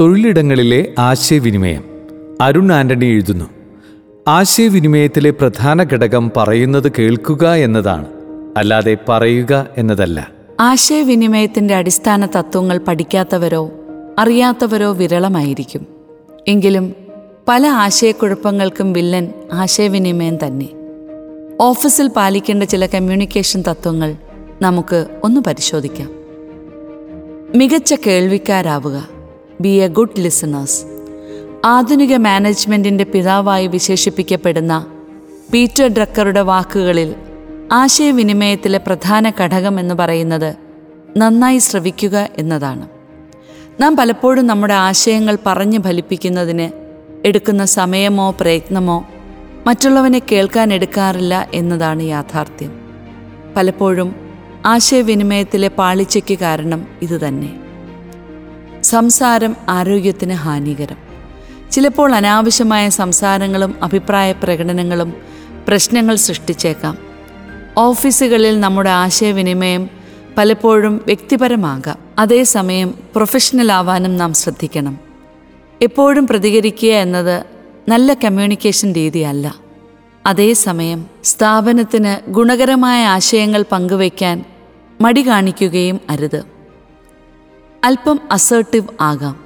തൊഴിലിടങ്ങളിലെ ആശയവിനിമയം. അരുൺ ആന്റണി എഴുതുന്നു. ആശയവിനിമയത്തിലെ പ്രധാന ഘടകം പറയുന്നത് കേൾക്കുക എന്നതാണ്. അല്ലാതെ പറയുക എന്നതല്ല. ആശയവിനിമയത്തിന്റെ അടിസ്ഥാന തത്വങ്ങൾ പഠിക്കാത്തവരോ അറിയാത്തവരോ വിരളമായിരിക്കും. എങ്കിലും പല ആശയക്കുഴപ്പങ്ങൾക്കും വില്ലൻ ആശയവിനിമയം തന്നെ. ഓഫീസിൽ പാലിക്കേണ്ട ചില കമ്മ്യൂണിക്കേഷൻ തത്വങ്ങൾ നമുക്ക് ഒന്ന് പരിശോധിക്കാം. മികച്ച കേൾവിക്കാരാവുക. ബി എ ഗുഡ് ലിസണേഴ്സ് ആധുനിക മാനേജ്മെന്റിന്റെ പിതാവായി വിശേഷിപ്പിക്കപ്പെടുന്ന പീറ്റർ ഡ്രക്കറുടെ വാക്കുകളിൽ ആശയവിനിമയത്തിലെ പ്രധാന ഘടകം എന്ന് പറയുന്നത് നന്നായി ശ്രവിക്കുക എന്നതാണ്. നാം പലപ്പോഴും നമ്മുടെ ആശയങ്ങൾ പറഞ്ഞു ഫലിപ്പിക്കുന്നതിന് എടുക്കുന്ന സമയമോ പ്രയത്നമോ മറ്റുള്ളവനെ കേൾക്കാൻ എടുക്കാറില്ല എന്നതാണ് യാഥാർത്ഥ്യം. പലപ്പോഴും ആശയവിനിമയത്തിലെ പാളിച്ചയ്ക്ക് കാരണം ഇതുതന്നെ. സംസാരം ആരോഗ്യത്തിന് ഹാനികരം. ചിലപ്പോൾ അനാവശ്യമായ സംസാരങ്ങളും അഭിപ്രായ പ്രകടനങ്ങളും പ്രശ്നങ്ങൾ സൃഷ്ടിച്ചേക്കാം. ഓഫീസുകളിൽ നമ്മുടെ ആശയവിനിമയം പലപ്പോഴും വ്യക്തിപരമാകാം. അതേസമയം പ്രൊഫഷണൽ ആവാനും നാം ശ്രദ്ധിക്കണം. എപ്പോഴും പ്രതികരിക്കുക എന്നത് നല്ല കമ്മ്യൂണിക്കേഷൻ രീതിയല്ല. അതേസമയം സ്ഥാപനത്തിന് ഗുണകരമായ ആശയങ്ങൾ പങ്കുവയ്ക്കാൻ മടി കാണിക്കുകയും അരുത്. അല്പം അസേർട്ടീവ് ആകാം.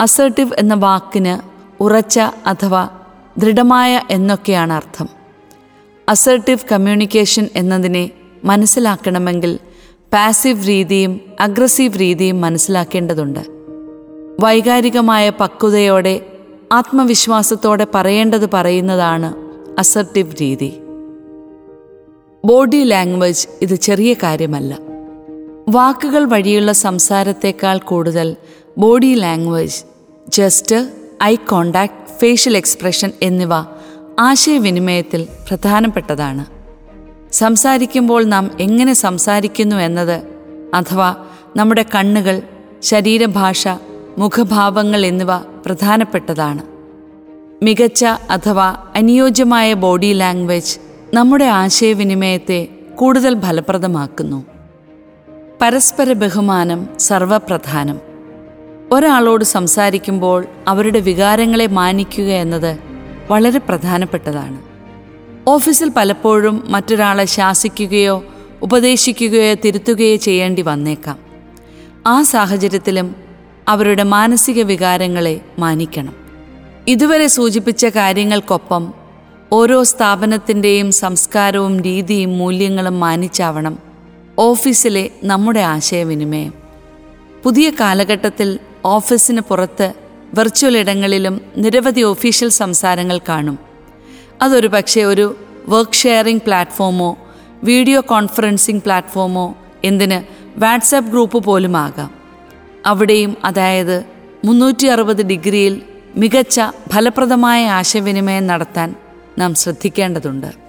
അസേർട്ടീവ് എന്ന വാക്കിന് ഉറച്ച അഥവാ ദൃഢമായ എന്നൊക്കെയാണ് അർത്ഥം. അസേർട്ടീവ് കമ്മ്യൂണിക്കേഷൻ എന്നതിനെ മനസ്സിലാക്കണമെങ്കിൽ പാസീവ് രീതിയും അഗ്രസീവ് രീതിയും മനസ്സിലാക്കേണ്ടതുണ്ട്. വൈകാരികമായ പക്വതയോടെ ആത്മവിശ്വാസത്തോടെ പറയേണ്ടത് പറയുന്നതാണ് അസർട്ടീവ് രീതി. ബോഡി ലാംഗ്വേജ് ഇത് ചെറിയ കാര്യമല്ല. വാക്കുകൾ വഴിയുള്ള സംസാരത്തേക്കാൾ കൂടുതൽ body language just eye contact facial expression എന്നിവ ആശയവിനിമയത്തിൽ പ്രധാനപ്പെട്ടതാണ്. സംസാരിക്കുമ്പോൾ നാം എങ്ങനെ സംസാരിക്കുന്നു എന്നത് അഥവാ നമ്മുടെ കണ്ണുകൾ ശരീരഭാഷ മുഖഭാവങ്ങൾ എന്നിവ പ്രധാനപ്പെട്ടതാണ്. മികച്ച അഥവാ അനുയോജ്യമായ ബോഡി ലാംഗ്വേജ് നമ്മുടെ ആശയവിനിമയത്തെ കൂടുതൽ ഫലപ്രദമാക്കുന്നു. പരസ്പര ബഹുമാനം സർവപ്രധാനം. ഒരാളോട് സംസാരിക്കുമ്പോൾ അവരുടെ വികാരങ്ങളെ മാനിക്കുക എന്നത് വളരെ പ്രധാനപ്പെട്ടതാണ്. ഓഫീസിൽ പലപ്പോഴും മറ്റൊരാളെ ശാസിക്കുകയോ ഉപദേശിക്കുകയോ തിരുത്തുകയോ ചെയ്യേണ്ടി വന്നേക്കാം. ആ സാഹചര്യത്തിലും അവരുടെ മാനസിക വികാരങ്ങളെ മാനിക്കണം. ഇതുവരെ സൂചിപ്പിച്ച കാര്യങ്ങൾക്കൊപ്പം ഓരോ സ്ഥാപനത്തിന്റെയും സംസ്കാരവും രീതിയും മൂല്യങ്ങളും മാനിച്ചാവണം ഓഫീസിലെ നമ്മുടെ ആശയവിനിമയം. പുതിയ കാലഘട്ടത്തിൽ ഓഫീസിന് പുറത്ത് വെർച്വൽ ഇടങ്ങളിലും നിരവധി ഒഫീഷ്യൽ സംസാരങ്ങൾ കാണും. അതൊരു പക്ഷേ ഒരു വർക്ക് ഷെയറിംഗ് പ്ലാറ്റ്ഫോമോ വീഡിയോ കോൺഫറൻസിംഗ് പ്ലാറ്റ്ഫോമോ എന്തിന് വാട്സാപ്പ് ഗ്രൂപ്പ് പോലും ആകാം. അവിടെയും അതായത് മുന്നൂറ്റി അറുപത് ഡിഗ്രിയിൽ മികച്ച ഫലപ്രദമായ ആശയവിനിമയം നടത്താൻ നാം ശ്രദ്ധിക്കേണ്ടതുണ്ട്.